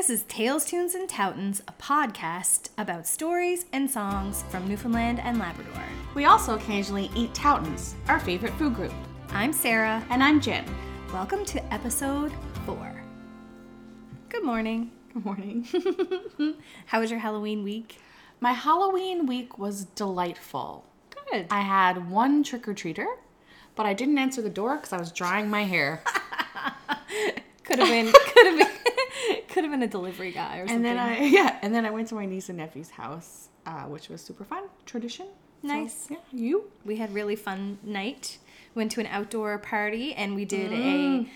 This is Tales, Tunes, and Toutons, a podcast about stories and songs from Newfoundland and Labrador. We also occasionally eat Toutons, our favorite food group. I'm Sarah. And I'm Jen. Welcome to episode four. Good morning. Good morning. How was your Halloween week? My Halloween week was delightful. Good. I had one trick or treater, but I didn't answer the door because I was drying my hair. Could have been. Could have been. Could have been a delivery guy or something. and then I yeah, and then I went to my niece and nephew's house, uh, which was super fun. Tradition. So, Nice. yeah. You? we had really fun night. Went to an outdoor party and we did Mm.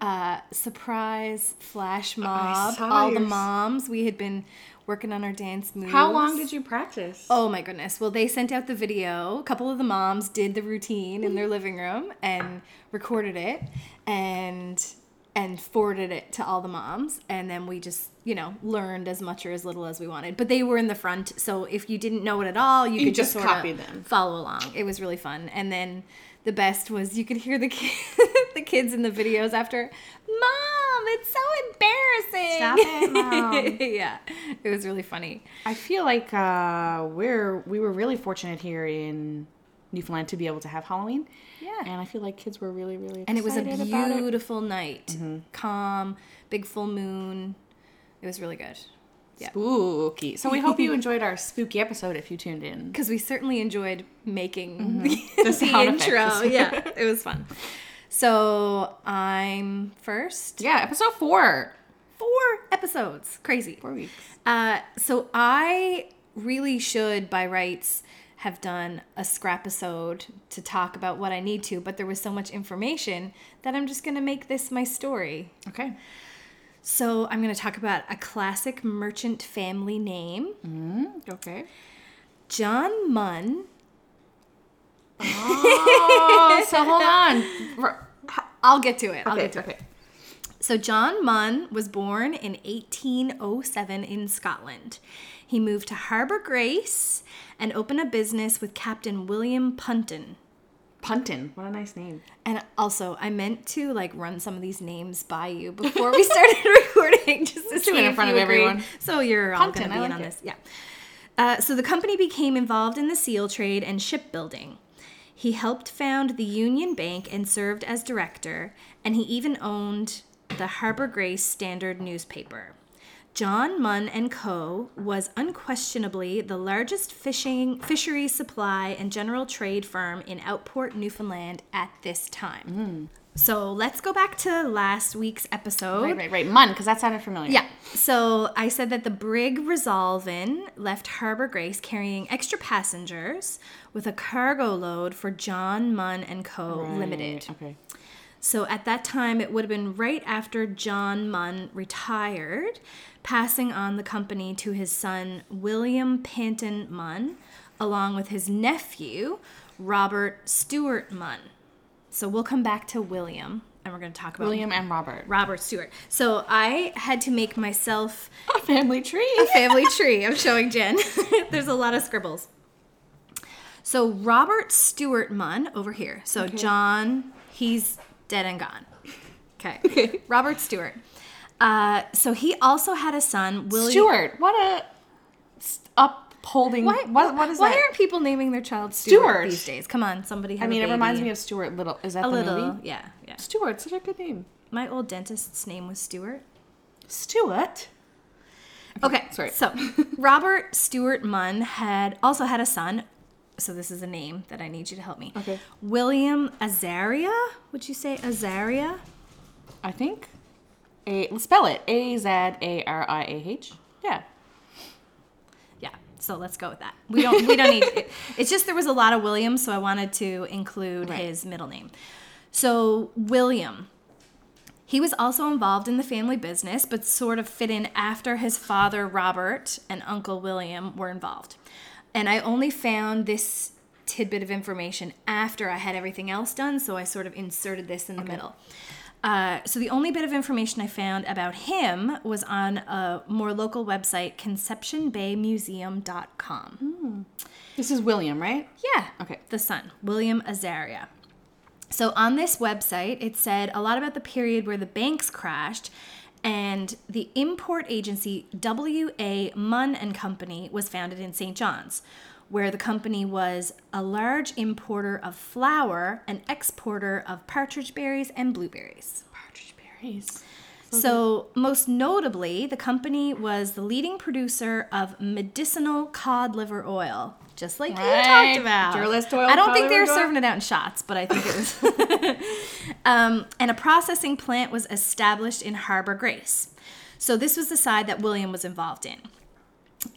a uh, surprise flash mob. saw All the moms. We had been working on our dance moves. How long did you practice? Oh my goodness. Well, they sent out the video. A couple of the moms did the routine in their living room and recorded it and and forwarded it to all the moms and then we just, you know, learned as much or as little as we wanted. But they were in the front, so if you didn't know it at all, you, You could just, just copy them. follow along. It was really fun. And then the best was you could hear the ki- the kids in the videos after, "Mom, it's so embarrassing." Stop it, Mom. yeah. It was really funny. I feel like uh, we're we were really fortunate here in Newfoundland to be able to have Halloween. Yeah. And I feel like kids were really, really excited And it was a. Mm-hmm. beautiful night. Calm, big full moon. It was really good. Yeah. Spooky. So we hope you enjoyed our spooky episode if you tuned in. Because we certainly enjoyed making the, Mm-hmm. The the sound intro. yeah, it was fun. So I'm first. Yeah, episode four. Four episodes. Crazy. Four weeks. Uh, so I really should, by rights, have done a scrap episode to talk about what I need to, but there was so much information that I'm just going to make this my story. Okay. So I'm going to talk about a classic merchant family name, mm, Okay. John Munn. Oh, so hold on. I'll get to it. I'll Okay, get to it. okay. So John Munn was born in 1807 in Scotland. He moved to Harbour Grace and open a business with Captain William Punton. Punton, What a nice name. And also, I meant to like run some of these names by you before we started recording, just to see it in front of agreed. everyone. So you're all going to be in on it. this, yeah. Uh, so the company became involved in the seal trade and shipbuilding. He helped found the Union Bank and served as director, and he even owned the Harbor Grace Standard newspaper. John Munn and Co. was unquestionably the largest fishing fishery supply and general trade firm in Outport, Newfoundland at this time. So let's go back to last week's episode. Right, right, right. Mun, because that sounded familiar. Yeah. So I said that the brig Resolven left Harbor Grace carrying extra passengers with a cargo load for John Munn and Co. Right, Limited. Okay. So at that time, it would have been right after John Munn retired, passing on the company to his son William Punton Munn, along with his nephew Robert Stewart Munn. So we'll come back to William, and we're going to talk about William and Robert. Robert Stewart. So I had to make myself A family tree. a family tree. I'm showing Jen. There's a lot of scribbles. So Robert Stewart Munn over here. So John, he's dead and gone. Okay. Okay. Robert Stewart. Uh, so he also had a son, William. Stewart. What a upholding. Why, what, what is why that? aren't people naming their child Stewart, Stuart. these days? Come on, somebody. I mean, it reminds me of Stuart Little. Is that a the little. movie? Yeah, yeah. Stuart, such a good name. My old dentist's name was Stewart. Stuart. Okay, sorry. So Robert Stewart Munn had also had a son. So this is a name that I need you to help me. Okay. William Azariah. Would you say Azariah? I think. A let's spell it. A Z A R I A H. Yeah. Yeah. So let's go with that. We don't. We don't need. It. It's just there was a lot of Williams, so I wanted to include Right. his middle name. So William. He was also involved in the family business, but sort of fit in after his father Robert and Uncle William were involved. And I only found this tidbit of information after I had everything else done, so I sort of inserted this in the middle. Uh, so the only bit of information I found about him was on a more local website, conceptionbaymuseum.com. This is William, right? Yeah. Okay. The son, William Azariah. So on this website, it said a lot about the period where the banks crashed And the import agency W.A. Munn and Company was founded in St. John's, where the company was a large importer of flour and exporter of partridge berries and blueberries. Partridge berries. So, most notably, the company was the leading producer of medicinal cod liver oil, just like you talked about. Oil, I don't think they were oil? serving it out in shots, but I think it was. um, and a processing plant was established in Harbor Grace. So, this was the side that William was involved in.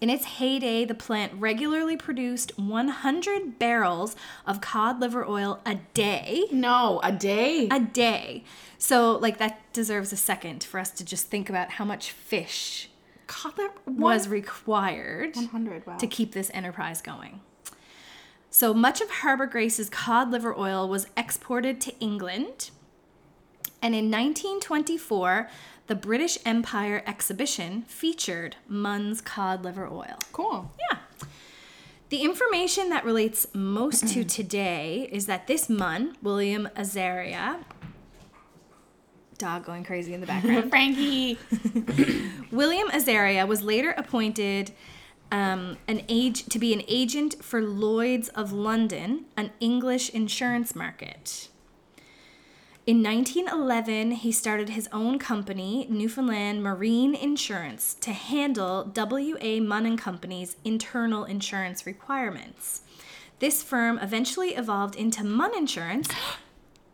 In its heyday, the plant regularly produced 100 barrels of cod liver oil a day No, a day. a day. So, like, that deserves a second for us to just think about how much fish Cod was required 100. Wow. to keep this enterprise going. So, much of Harbor Grace's cod liver oil was exported to England. And in 1924, the British Empire exhibition featured Munn's cod liver oil. cool. Yeah. The information that relates most to today is that this Munn, William Azariah, dog going crazy in the background. Frankie. William Azariah was later appointed um, an age to be an agent for Lloyd's of London, an English insurance market. In 1911, he started his own company, Newfoundland Marine Insurance, to handle W.A. Munn and Company's internal insurance requirements. This firm eventually evolved into Munn Insurance,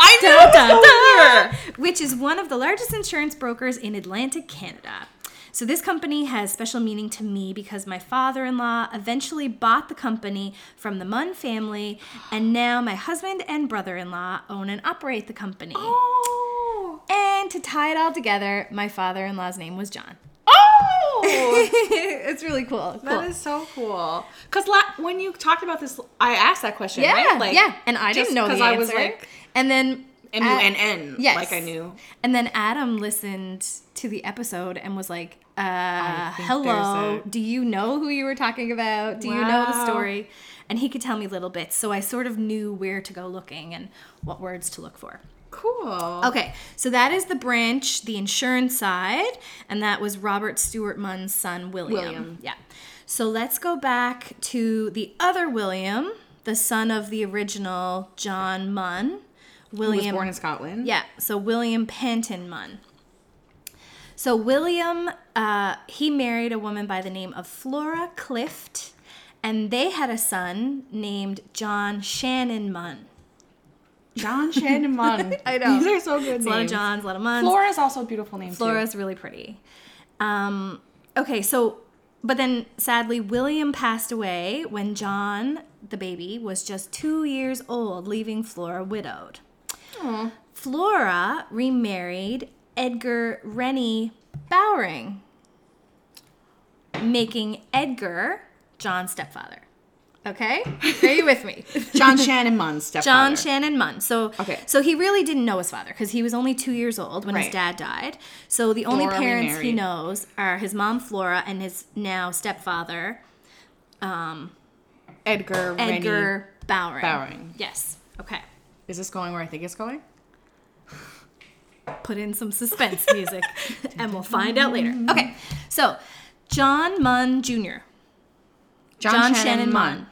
I Da, know. da, da, which is one of the largest insurance brokers in Atlantic Canada. So this company has special meaning to me because my father-in-law eventually bought the company from the Munn family, and now my husband and brother-in-law own and operate the company. Oh. And to tie it all together, my father-in-law's name was John. Oh. it's really cool. cool. That is so cool. Cause la- when you talked about this, I asked that question. yeah, right? Like, yeah, and I just didn't know the answer. I was like, and then and Ad- and and Yes. like I knew. And then Adam listened to the episode and was like, uh, hello, a- do you know who you were talking about? Do you know the story? And he could tell me little bits. So I sort of knew where to go looking and what words to look for. Cool. Okay, so that is the branch, the insurance side, and that was Robert Stewart Munn's son, William. William. Yeah. So let's go back to the other William, the son of the original John Munn. He William was born in Scotland. yeah, so William Punton Munn. So William, uh, he married a woman by the name of Flora Clift, and they had a son named John Shannon Munn. John Shannon Munn. I know. These are so good It's names. a lot of Johns, a lot of Munns. Flora is also a beautiful name Flora is really pretty. Um, okay, so, but then sadly, William passed away when John, the baby, was just two years old, leaving Flora widowed. Flora remarried Edgar Rennie Bowring, making Edgar John's stepfather. Okay? Are you with me? John Shannon Munn's stepfather. John Shannon Munn. So, Okay. so he really didn't know his father because he was only two years old when his dad died. So the only Flora parents he knows are his mom Flora and his now stepfather um, Edgar. Rennie. Edgar Bowring. Bowring. Yes. Okay. Is this going where I think it's going? Put in some suspense music, and we'll find out later. Okay. So, John Munn Jr. John, Shannon, Munn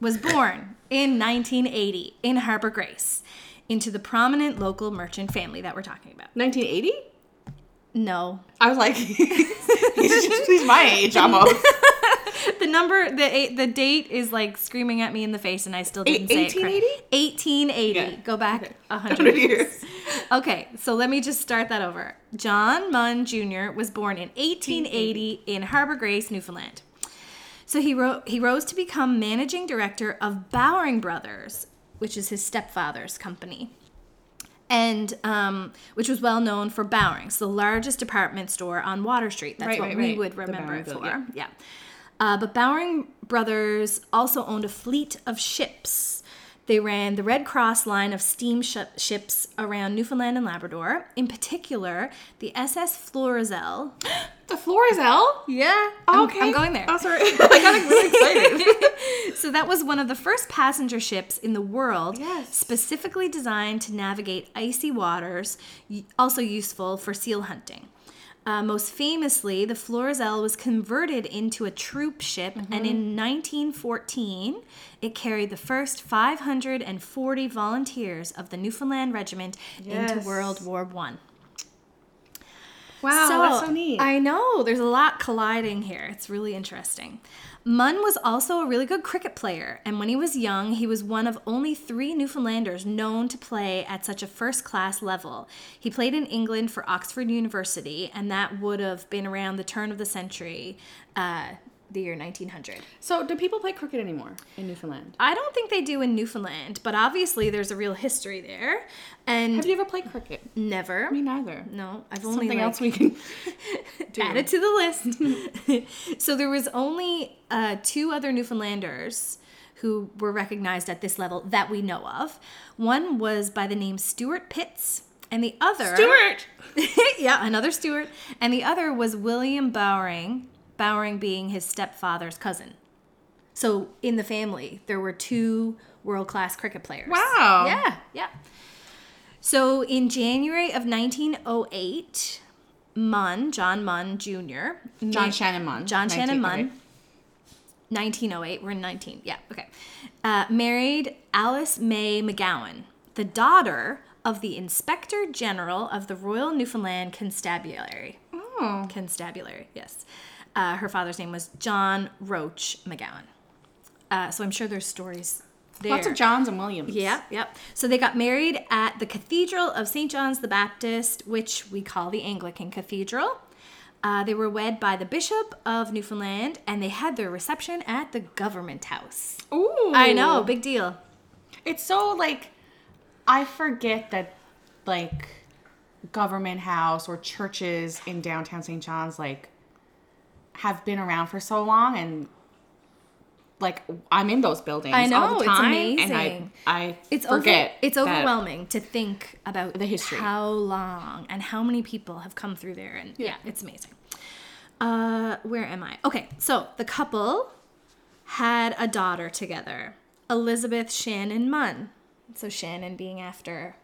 was born in 1980 in Harbor Grace into the prominent local merchant family that we're talking about. 1980? No, I was like, he's, he's my age almost. the number the eight, the date is like screaming at me in the face and i still didn't say it correct. 1880 Yeah. go back Okay. a 100 100 years years. okay so let me just start that over john munn jr was born in 1880 in harbor grace newfoundland so he wrote he rose to become managing director of bowring brothers which is his stepfather's company and um, which was well known for Bowring's, the largest department store on Water Street. That's Right, what right, we right. would remember it for. building, Yeah. Uh, but Bowring Brothers also owned a fleet of ships. They ran the Red Cross line of steam ships around Newfoundland and Labrador. In particular, the SS Florizel. The Florizel? Yeah. I'm, Okay. I'm going there. Oh, sorry. I got really excited. So that was one of the first passenger ships in the world, Yes. specifically designed to navigate icy waters, also useful for seal hunting. Uh, most famously, the Florizel was converted into a troop ship, and in 1914, it carried the first 540 volunteers of the Newfoundland Regiment into World War One. Wow, that's so neat. I know. There's a lot colliding here. It's really interesting. Munn was also a really good cricket player, and when he was young, he was one of only three Newfoundlanders known to play at such a first class level. He played in England for Oxford University, and that would have been around the turn of the century, uh, the year 1900. so, do people play cricket anymore in Newfoundland? I don't think they do in Newfoundland, but obviously there's a real history there. And Have you ever played cricket? never. Me neither. No, I've only Something like, else we can do. add it to the list. so there was only uh, two other Newfoundlanders who were recognized at this level that we know of. One was by the name Stuart Pitts, and the other Stuart. yeah, another Stuart, and the other was William Bowring. Bowring being his stepfather's cousin. So in the family, there were two world class cricket players. Wow. Yeah, yeah. So in January of 1908, Munn, John Munn Jr., John ma- Shannon Munn. John Shannon 19 Munn, okay. 1908, we're in 19, yeah, okay, uh, married Alice May McGowan, the daughter of the Inspector General of the Royal Newfoundland Constabulary. Oh. Constabulary, yes. Uh, her father's name was John Roach McGowan. Uh, so I'm sure there's stories there. Lots of Johns and Williams. Yep, yep. So they got married at the Cathedral of St. John's the Baptist, which we call the Anglican Cathedral. Uh, they were wed by the Bishop of Newfoundland, and they had their reception at the Government House. Ooh. I know, big deal. It's so like I forget that like government house or churches in downtown St. John's like have been around for so long and like I'm in those buildings I know, all the it's time amazing. and I I It's forget over, it's overwhelming to think about The history. how long and how many people have come through there, and yeah, it's amazing. Uh, where am I? Okay, so the couple had a daughter together, Elizabeth Shannon Munn. So Shannon being after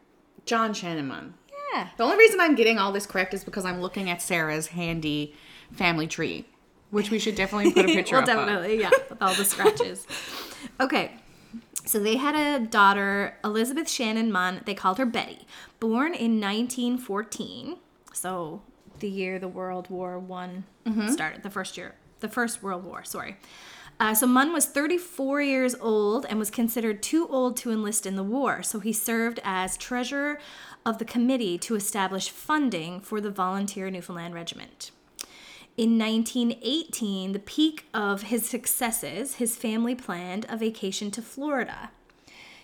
John Shannon. Munn. yeah. The only reason I'm getting all this correct is because I'm looking at Sarah's handy family tree, which we should definitely put a picture well, definitely, yeah, with all the scratches. okay, so they had a daughter, Elizabeth Shannon Munn. They called her Betty, born in 1914. So the year the World War One started, the first year, the first World War. Sorry. Uh, so Munn was 34 years old and was considered too old to enlist in the war. So he served as treasurer of the committee to establish funding for the Volunteer Newfoundland Regiment. In 1918, the peak of his successes, his family planned a vacation to Florida.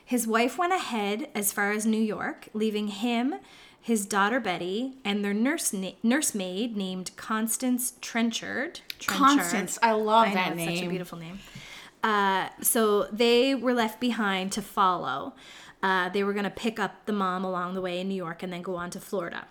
His wife went ahead as far as New York, leaving him, his daughter Betty, and their nurse na- nursemaid named Constance Trenchard. Trenchard. Constance, I love I that it's name. such a beautiful name. Uh, so they were left behind to follow. Uh, they were going to pick up the mom along the way in New York and then go on to Florida.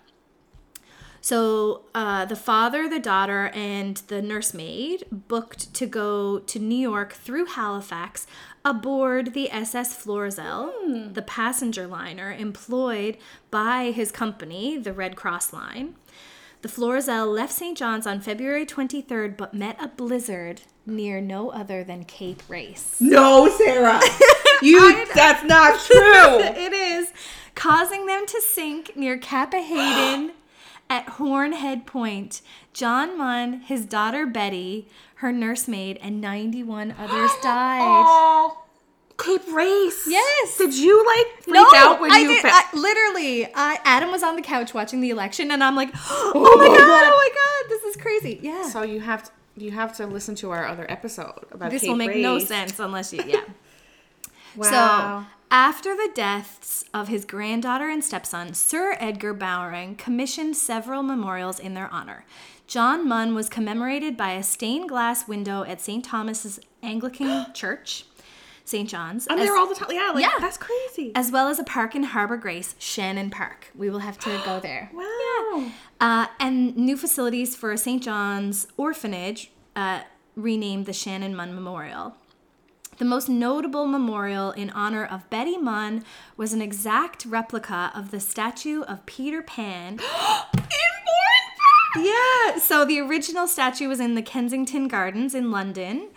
So uh, the father, the daughter, and the nursemaid booked to go to New York through Halifax aboard the SS Florizel, the passenger liner employed by his company, the Red Cross Line. The Florizel left St. John's on February 23rd, but met a blizzard near no other than Cape Race. No, Sarah. You that's not true. it is, causing them to sink near Cappahayden at Hornhead Point. John Munn, his daughter Betty, her nursemaid, and 91 others died. Oh, Cape Race. Yes. Did you like freak No, out when I you did. fa- I, literally, I, Adam was on the couch watching the election, and I'm like, "Oh, Oh my god! God. Oh my god! This is crazy." Yeah, So you have to you have to listen to our other episode about this Cape will make no sense unless you. Yeah. Wow. So, after the deaths of his granddaughter and stepson, Sir Edgar Bowring commissioned several memorials in their honor. John Munn was commemorated by a stained glass window at St. Thomas's Anglican Church, St. John's, I'm as, there all the time. Yeah, like Yeah. that's crazy. as well as a park in Harbor Grace, Shannon Park. We will have to go there. wow. Uh, and new facilities for St. John's Orphanage, uh, renamed the Shannon Munn Memorial. The most notable memorial in honor of Betty Munn was an exact replica of the statue of Peter Pan yeah. So the original statue was in the Kensington Gardens in London.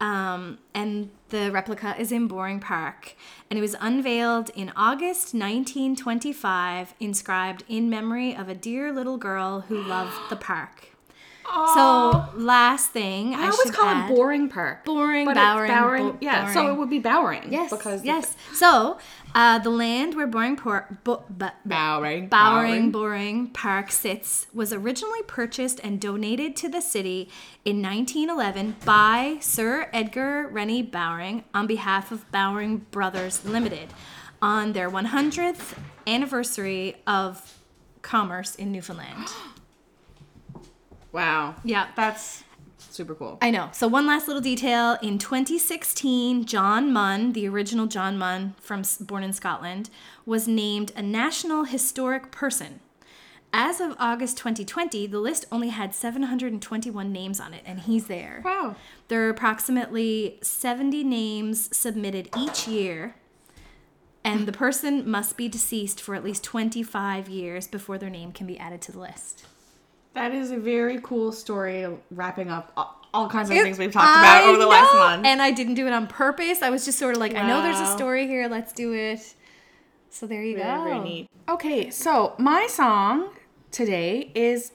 Um, and the replica is in Boring Park. And it was unveiled in August 1925, inscribed in memory of a dear little girl who loved the park. So, last thing I, I always call add, it Boring Park. Boring, but it's Bowring, Bowring. Bo- yeah, so it would be Bowring. Yes, because yes. So, uh, the land where Boring, Por- Bo- Bo- Bowring. Bowring Boring Park sits was originally purchased and donated to the city in 1911 by Sir Edgar Rennie Bowring on behalf of Bowring Brothers Limited on their 100th anniversary of commerce in Newfoundland. Wow. Yeah. That's super cool. I know. So one last little detail: in 2016, John Munn, the original John Munn from born in Scotland, was named a National Historic Person. As of August 2020, the list only had 721 names on it, and he's there. Wow. There are approximately 70 names submitted each year, and the person must be deceased for at least 25 years before their name can be added to the list. That is a very cool story wrapping up all, kinds of things we've talked about I over the last month. And I didn't do it on purpose. I was just sort of like, I know there's a story here. Let's do it. So there you Very, go. very neat. Okay, so my song today is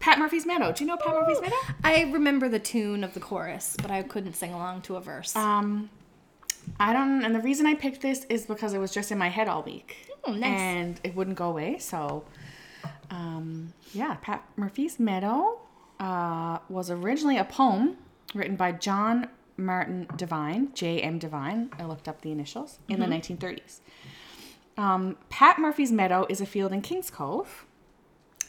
Pat Murphy's Meadow. Do you know Pat Murphy's Meadow? I remember the tune of the chorus, but I couldn't sing along to a verse. Um, I don't, and the reason I picked this is because it was just in my head all week. Oh, nice. And it wouldn't go away, so, um, yeah, Pat Murphy's Meadow uh, was originally a poem written by John Martin Devine, J.M. Devine. I looked up the initials in the 1930s. Um, Pat Murphy's Meadow is a field in Kings Cove,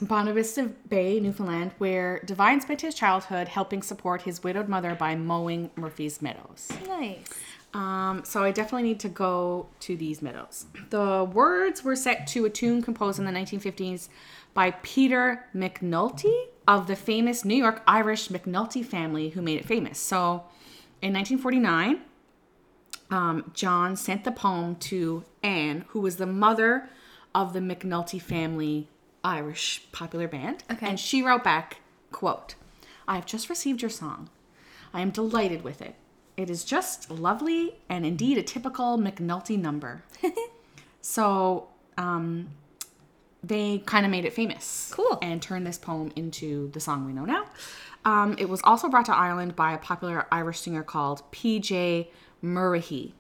Bonavista Bay, Newfoundland, where Devine spent his childhood helping support his widowed mother by mowing Murphy's Meadows. nice. Um, so I definitely need to go to these meadows. The words were set to a tune composed in the 1950s by Peter McNulty of the famous New York Irish McNulty family who made it famous. So in 1949, um, John sent the poem to Anne, who was the mother of the McNulty family Irish popular band. Okay. And she wrote back, quote, I have just received your song. I am delighted with it. It is just lovely and indeed a typical McNulty number. so um, they kind of made it famous. Cool. And turned this poem into the song we know now. Um, it was also brought to Ireland by a popular Irish singer called P.J. Murray.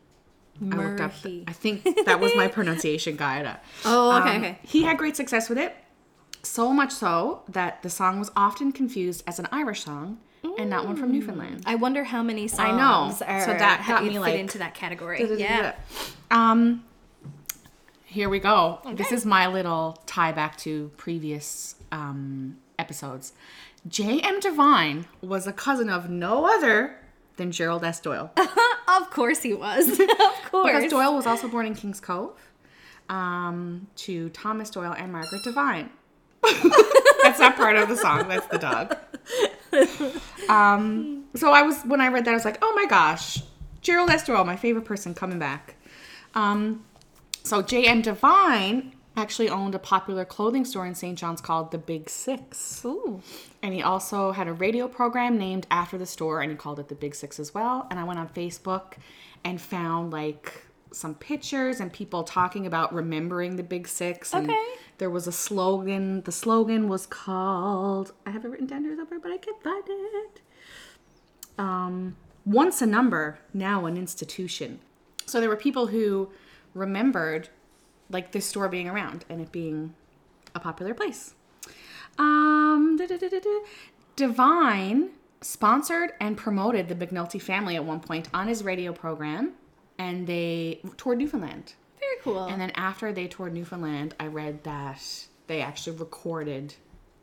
I looked up. Murray. I think that was my pronunciation guide. Oh, okay, Um, okay. He had great success with it, so much so that the song was often confused as an Irish song and not one from Newfoundland. I wonder how many songs I know. are So that got me, like, into that category. Yeah. Um, here we go. This is my little tie back to previous um, episodes. J.M. Devine was a cousin of no other than Gerald S. Doyle. Of course he was. of course. Because Doyle was also born in Kings Cove um, to Thomas Doyle and Margaret Devine. that's not part of the song. That's the dog. Um, so I was when I read that I was like, oh my gosh, Gerald S. Doyle, my favorite person, coming back. Um, so J.M. Devine actually owned a popular clothing store in St. John's called the Big Six. Ooh. And he also had a radio program named after the store, and he called it the Big Six as well. And I went on Facebook and found like some pictures and people talking about remembering the Big Six. And Okay. there was a slogan. The slogan was called, I have it written down here somewhere, but I can't find it. Um, once a number, now an institution. So there were people who remembered like this store being around and it being a popular place. Um. Devine sponsored and promoted the McNulty family at one point on his radio program, and they toured Newfoundland. Very cool. And then after they toured Newfoundland, I read that they actually recorded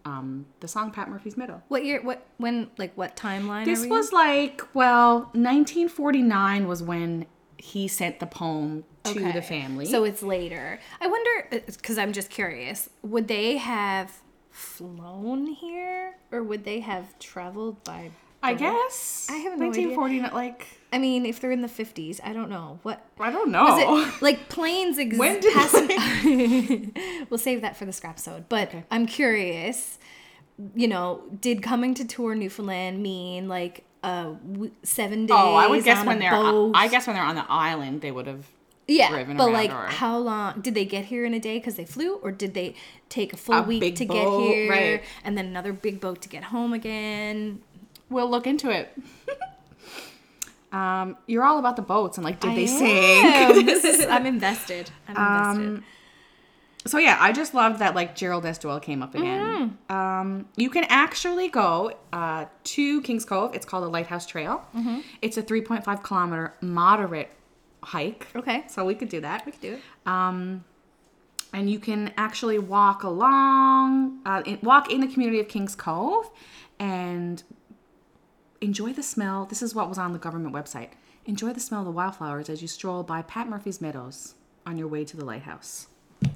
um, the song "Pat Murphy's Meadow. what year? What when? Like what timeline? This are we was like, well, 1949 was when he sent the poem to in? the family. So it's later. I wonder uh, because I'm just curious. Would they have flown here, or would they have traveled by? I guess I have no idea. 1949, like I mean, if they're in the 50s, I don't know what. I don't know. Was it like planes exist? When did we'll save that for the scrap sode. But Okay. I'm curious. you know, did coming to tour Newfoundland mean like uh seven days? Oh, I would guess when they're. boat? I guess when they're on the island, they would have. yeah, driven but like, or- how long did they get here in a day because they flew, or did they take a full A week to boat, get here, right. and then another big boat to get home again? We'll look into it. um, you're all about the boats and like, did they I sink? am. Is- I'm invested. I'm invested. Um, so yeah, I just love that like Gerald S. Doyle came up again. Mm-hmm. Um, you can actually go uh, to Kings Cove. It's called the Lighthouse Trail. Mm-hmm. It's a 3.5 kilometer moderate hike. okay, So we could do that. we could do it. Um, and you can actually walk along, uh, in, walk in the community of Kings Cove, and enjoy the smell. This is what was on the government website. Enjoy the smell of the wildflowers as you stroll by Pat Murphy's Meadows on your way to the lighthouse.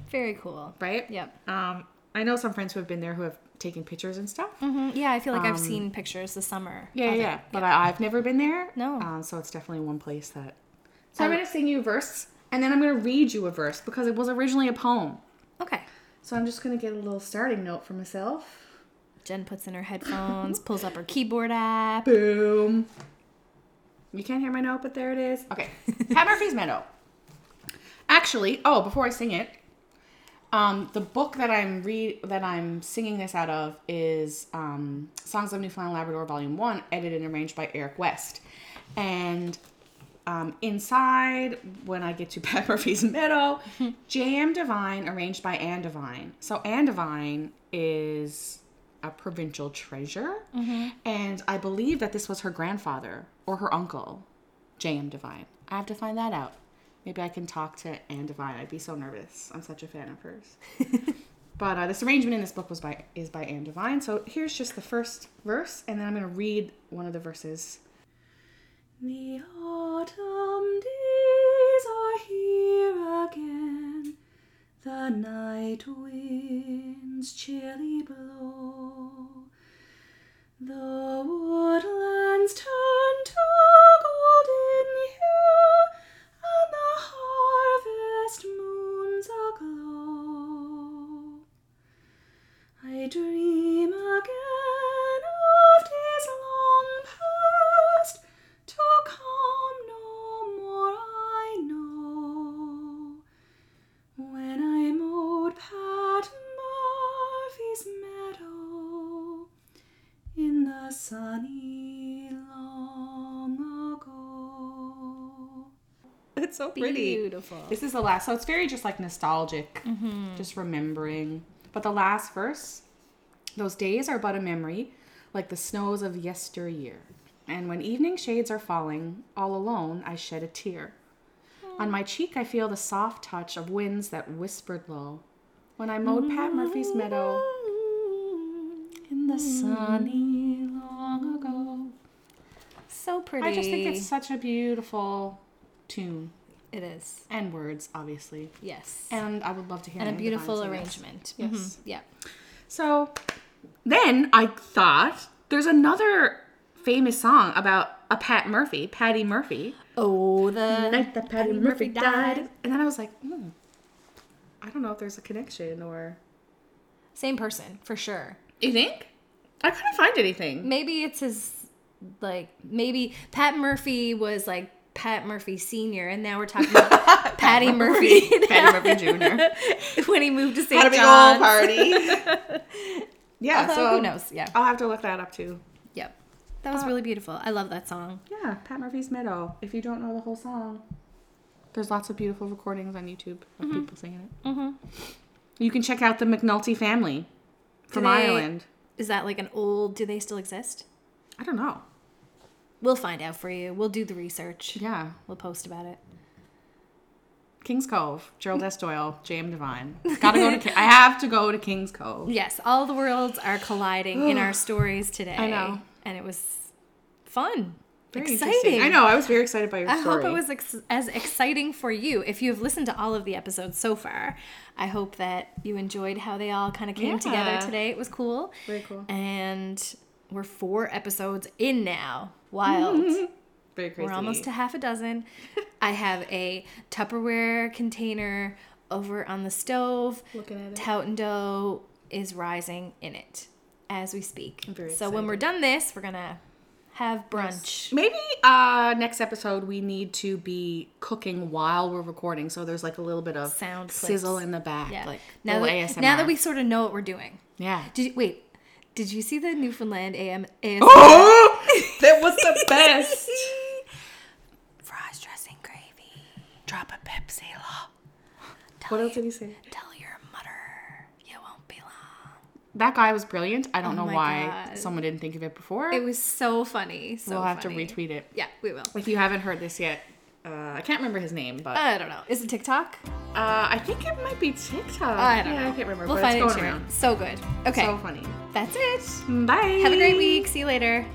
Very cool. Right? Yep. Um, I know some friends who have been there who have taken pictures and stuff. hmm Yeah, I feel like I've seen pictures this summer. Yeah, of it. yeah. But I, I've never been there. No. Um, so it's definitely one place that. So I'm going to sing you a verse, and then I'm going to read you a verse because it was originally a poem. Okay. So I'm just going to get a little starting note for myself. Jen puts in her headphones, pulls up her keyboard app. Boom. You can't hear my note, but there it is. Okay. Pat Murphy's Meadow. Actually, oh, before I sing it, um, the book that I'm read that I'm singing this out of is um, Songs of Newfoundland Labrador, Volume One, edited and arranged by Eric West. And um, inside, when I get to Pat Murphy's Meadow, J.M. Devine, arranged by Anne Divine. So Anne Divine is a provincial treasure, and I believe that this was her grandfather or her uncle, J.M. Devine. I have to find that out. Maybe I can talk to Anne Divine. I'd be so nervous. I'm such a fan of hers. but uh, this arrangement in this book was by is by Anne Divine. So here's just the first verse, and then I'm going to read one of the verses. The autumn days are here again. The night winds chilly blow. The woodlands turn to I dream again of days long past, to come no more I know. When I mowed Pat Murphy's meadow in the sunny long ago. It's so pretty. Beautiful. This is the last, so it's very just like nostalgic, mm-hmm. just remembering. But the last verse, those days are but a memory, like the snows of yesteryear. And when evening shades are falling, all alone I shed a tear. On my cheek I feel the soft touch of winds that whispered low. When I mowed Pat Murphy's meadow in the sunny long ago. So pretty. I just think it's such a beautiful tune it is. and words, obviously. Yes. And I would love to hear And a beautiful Divine sing this. arrangement. Yes. Mhm. Yeah. So then I thought there's another famous song about a Pat Murphy, Patty Murphy. Oh, the night that Patty Patty Murphy Murphy died. died. And then I was like, hmm, I don't know if there's a connection or. same person for sure. You think? I couldn't find anything. Maybe it's his like maybe Pat Murphy was like Pat Murphy Senior, and now we're talking about Patty Murphy. Patty Murphy Jr. when he moved to St. Had a big old party. yeah, Although, so who knows? Yeah. I'll have to look that up too. Yep. That was Uh, really beautiful. I love that song. Yeah, Pat Murphy's Meadow. If you don't know the whole song, there's lots of beautiful recordings on YouTube of people singing it. Mm-hmm. You can check out the McNulty family from they- Ireland. Is that like an old? Do they still exist? I don't know. We'll find out for you. We'll do the research. Yeah. We'll post about it. Kings Cove, Gerald S. Doyle, J.M. Devine. Gotta go to. Ki- I have to go to Kings Cove. Yes, all the worlds are colliding in our stories today. I know. and it was fun, Very exciting. I know. I was very excited by your story. I story. hope it was ex- as exciting for you. If you have listened to all of the episodes so far, I hope that you enjoyed how they all kind of came together today. It was cool. Very cool. And we're four episodes in now. Wild. very crazy. We're almost to half a dozen. I have a Tupperware container over on the stove. Looking at it. Touton dough is rising in it. as we speak. so when we're done this, we're gonna have brunch. Maybe uh next episode we need to be cooking while we're recording, so there's like a little bit of Sound clips. sizzle in the back, Yeah. like now that, ASMR. now that we sort of know what we're doing. yeah. Did you, wait? Did you see the Newfoundland AM ASMR? Oh, that was the best. Drop a Pepsi. Tell What you- else did he say? Tell your mother you won't be long. That guy was brilliant. I don't Oh know why God. someone didn't think of it before. It was so funny. So we'll have funny. to retweet it. Yeah, we will. If you haven't heard this yet, uh, I can't remember his name, but uh, I don't know. Is it TikTok? I think it might be TikTok. I don't yeah, know. I can't remember. We'll but find it's it around. So good. Okay, So funny. that's it. Bye. Have a great week. See you later.